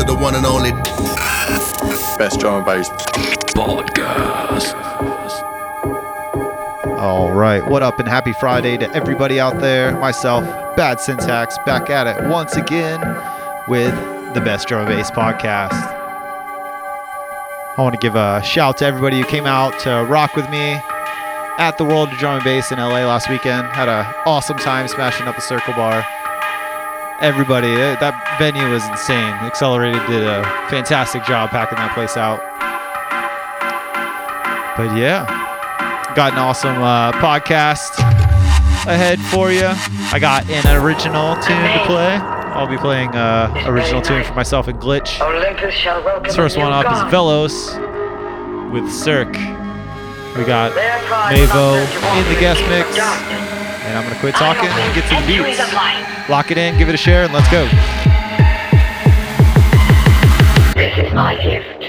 to the one and only best drum and bass podcast. All right, what up and happy Friday to everybody out there. Myself, Bad Syntax, back at it once again with the Best Drum and Bass podcast. I want to give a shout to everybody who came out to rock with me at the World of Drum and Bass in LA last weekend. Had an awesome time smashing up a circle bar. Everybody, eh, that venue was insane. Accelerated did a fantastic job packing that place out. But yeah, got an awesome uh, podcast ahead for you. I got an original tune to play. I'll be playing uh, original tune for myself and Glitch. Olympus shall welcome This first one up is. Velos with Cirque. We got Miavo in the guest mix. Darkness. And I'm going to quit talking and get to the Entries beats. Lock it in, give it a share, and let's go. This is my gift.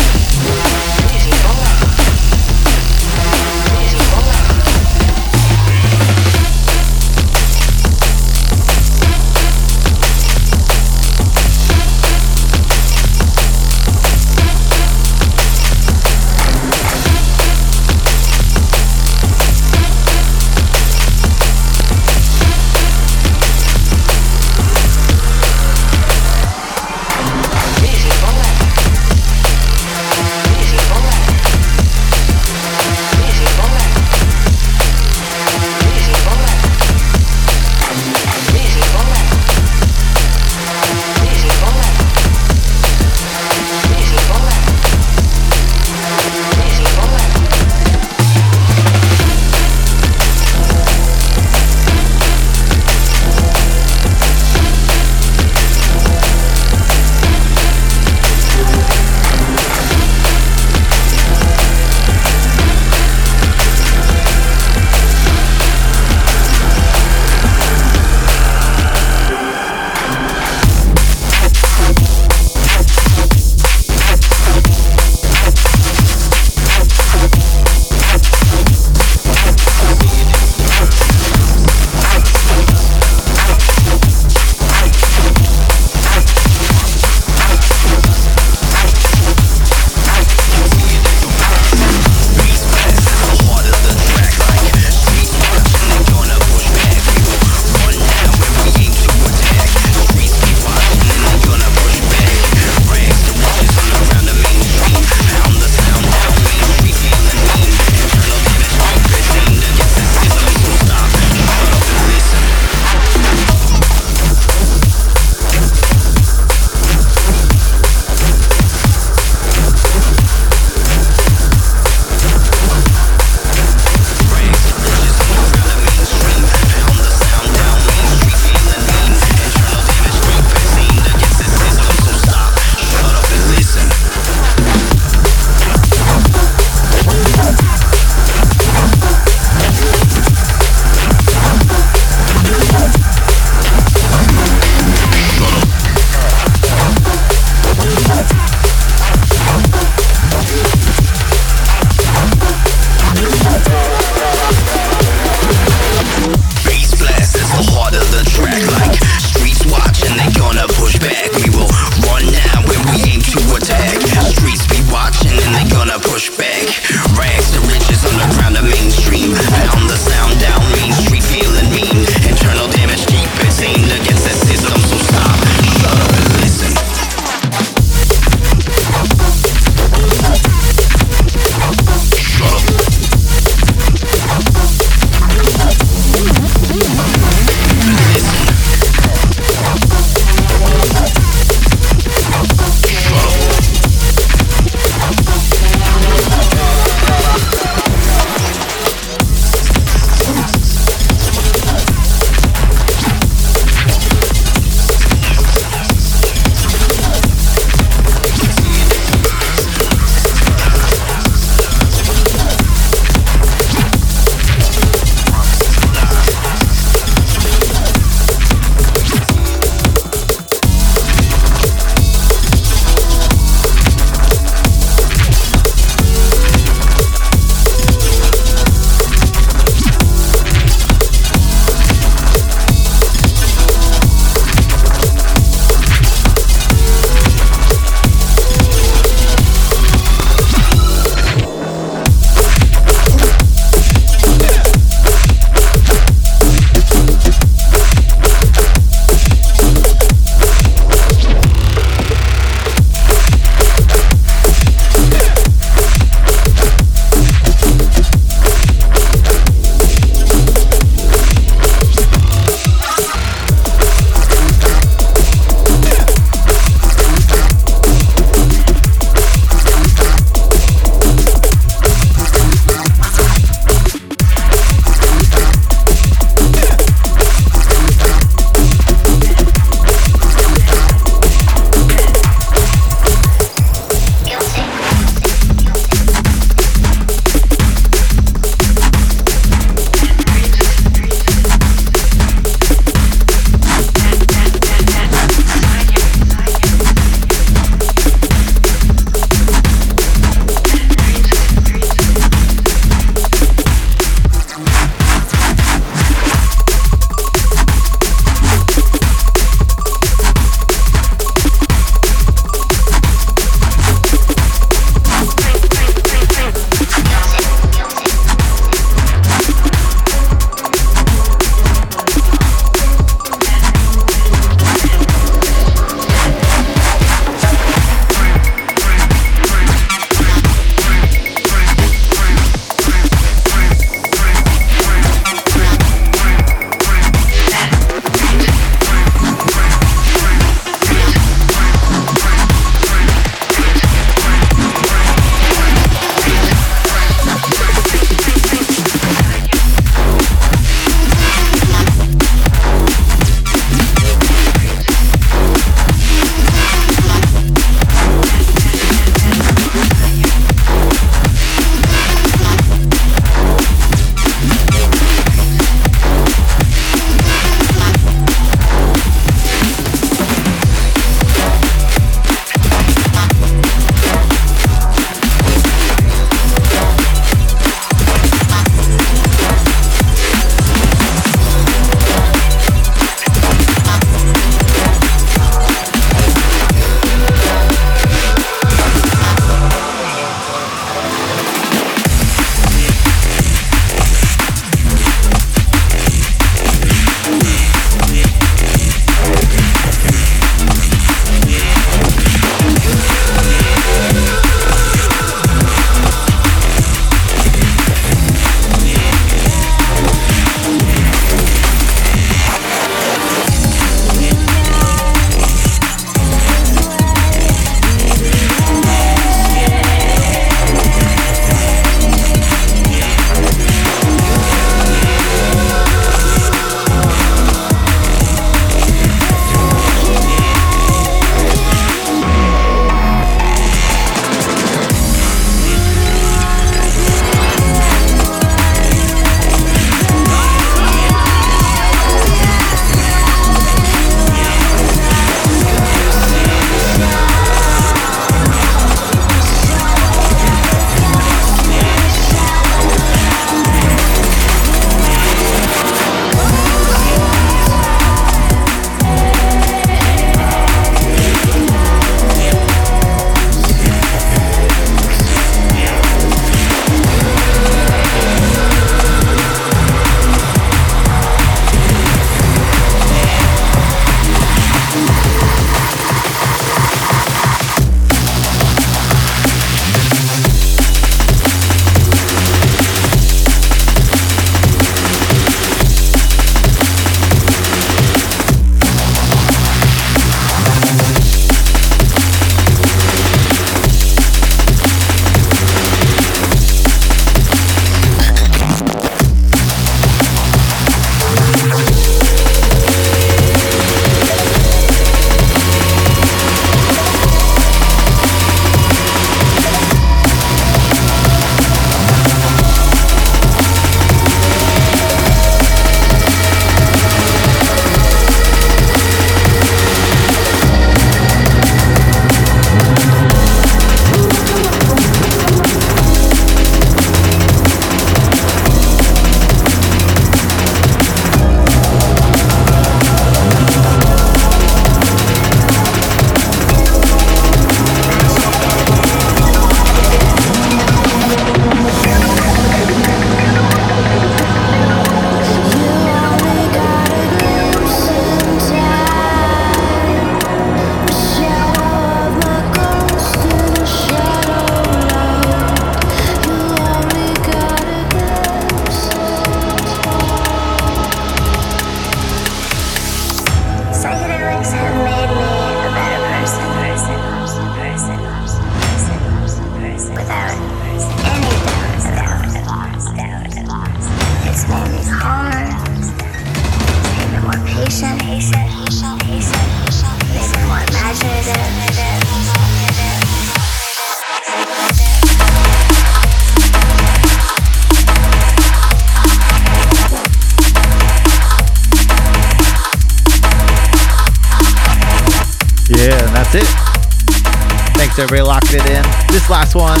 Last one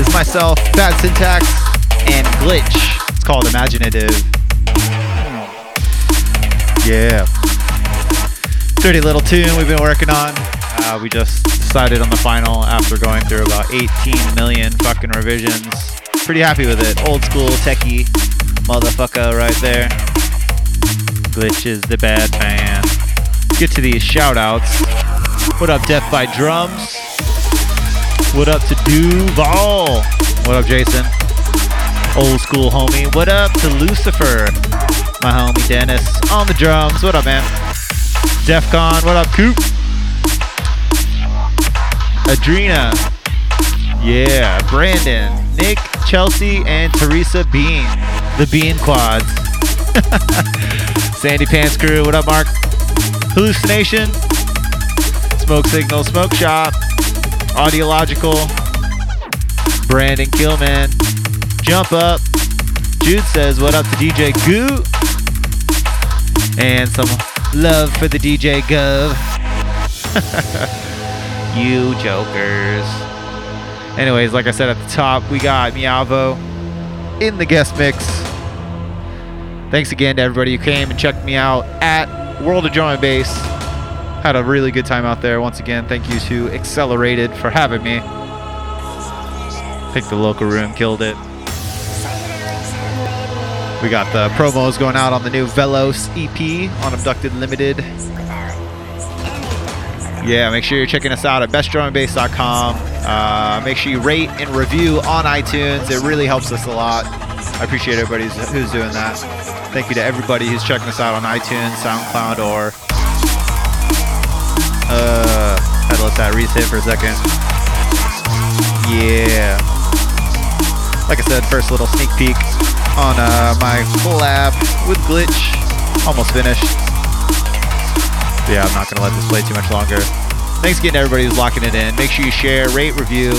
is myself, Bad Syntax, and Glitch. It's called Imaginative. Yeah. Dirty little tune we've been working on. Uh, we just decided on the final after going through about 18 million fucking revisions. Pretty happy with it. Old school techie motherfucker right there. Glitch is the bad man. Get to these shout outs. What up, Death by Drums? What up to Duval? What up, Jason? Old school homie. What up to Lucifer? My homie Dennis on the drums. What up, man? Defcon. What up, Coop? Adrena. Yeah. Brandon, Nick, Chelsea, and Teresa Bean. The Bean Quads. Sandy Pants Crew. What up, Mark? Hallucination. Smoke Signal. Smoke Shop. Audiological. Brandon Killman. Jump Up. Jude says, What up to DJ Goo? And some love for the DJ Gov. you jokers. Anyways, like I said at the top, we got Miavo in the guest mix. Thanks again to everybody who came and checked me out at World of Drum and Bass. Had a really good time out there. Once again, thank you to Accelerated for having me. Think the local room killed it. We got the promos going out on the new Velos EP on Abducted Limited. Yeah, make sure you're checking us out at bestdrumandbass.com. Uh, make sure you rate and review on iTunes. It really helps us a lot. I appreciate everybody who's doing that. Thank you to everybody who's checking us out on iTunes, SoundCloud, or uh, to let that reset for a second. Yeah. Like I said, first little sneak peek on uh, my collab with Glitch. Almost finished. But yeah, I'm not gonna let this play too much longer. Thanks again to everybody who's locking it in. Make sure you share, rate, review,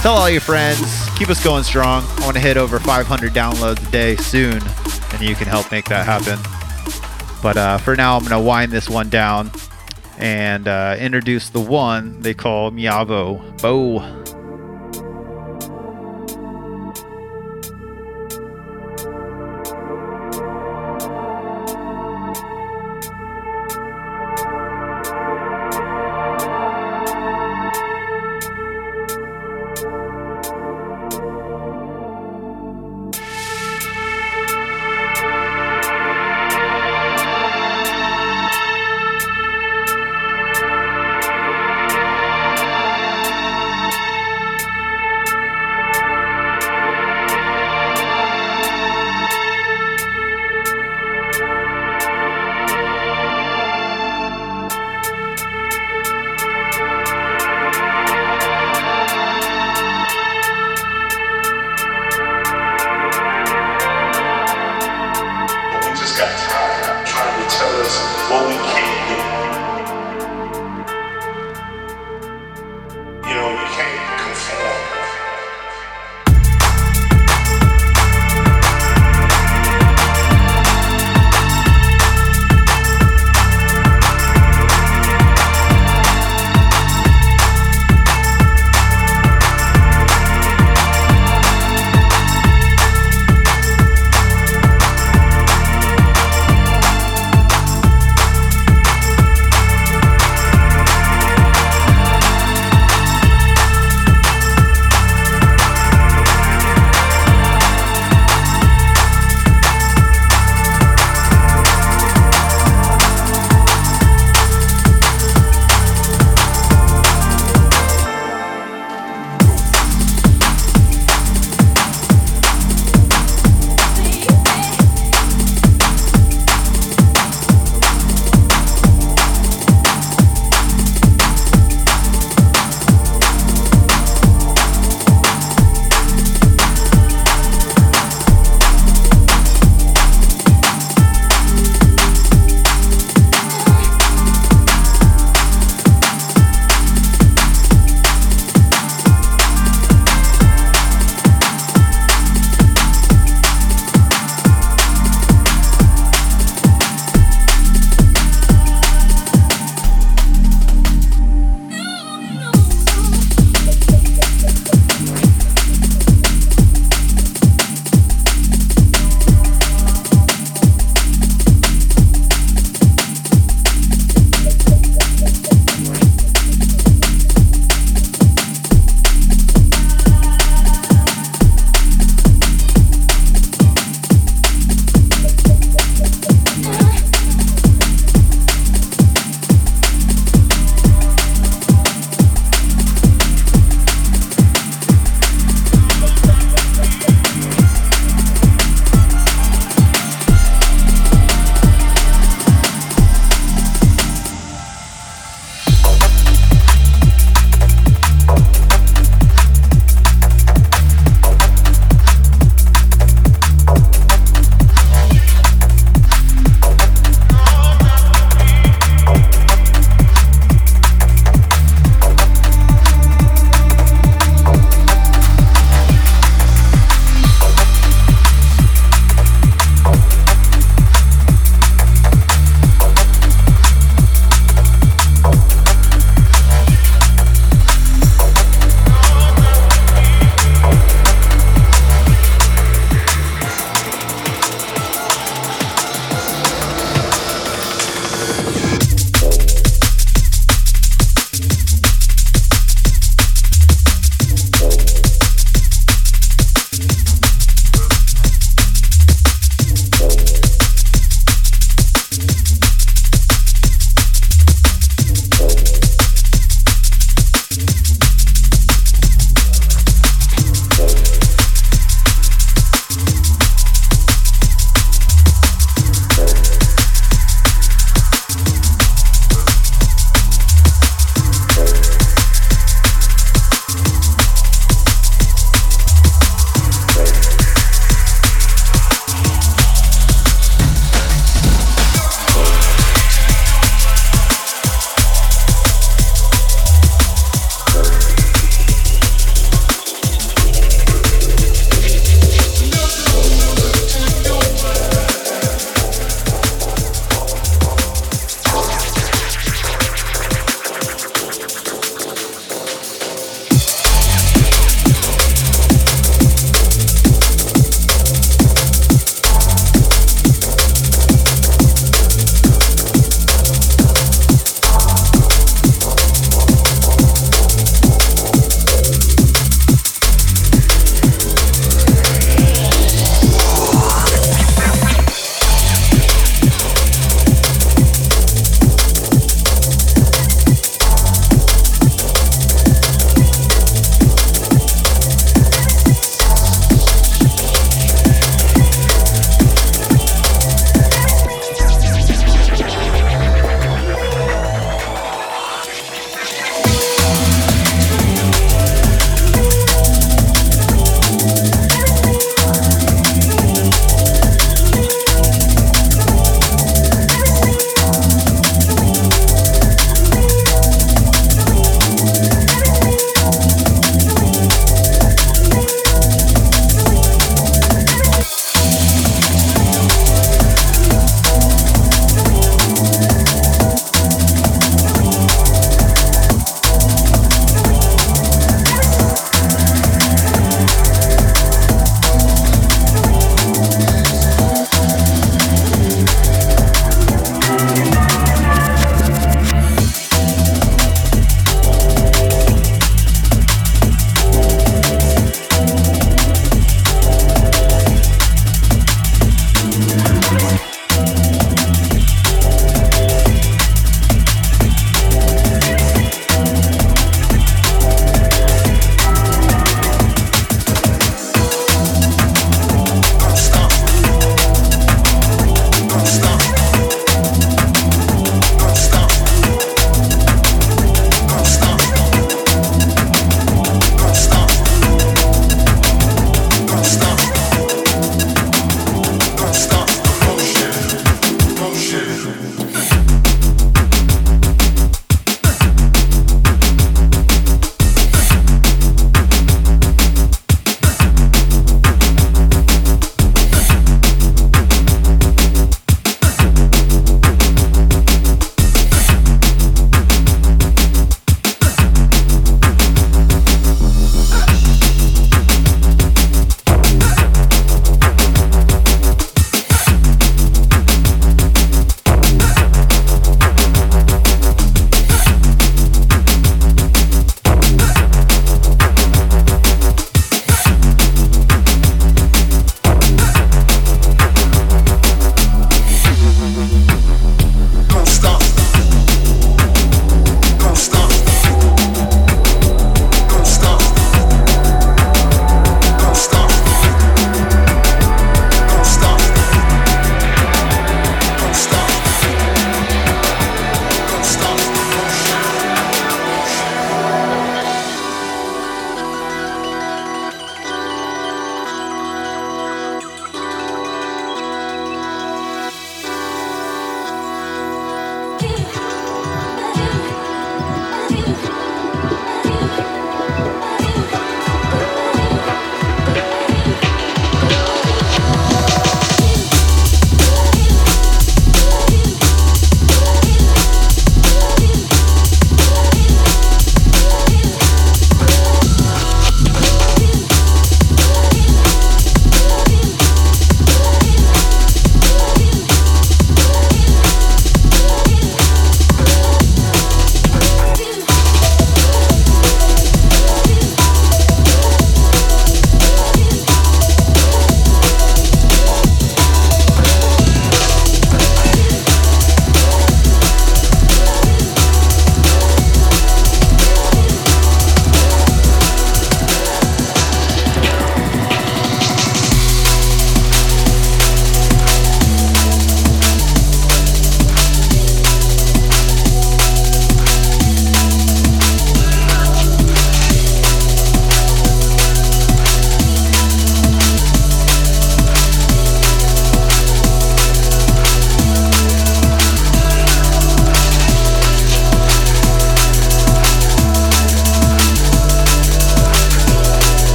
tell all your friends. Keep us going strong. I want to hit over 500 downloads a day soon, and you can help make that happen. But uh, for now, I'm gonna wind this one down and uh, introduce the one they call Miavo Bo.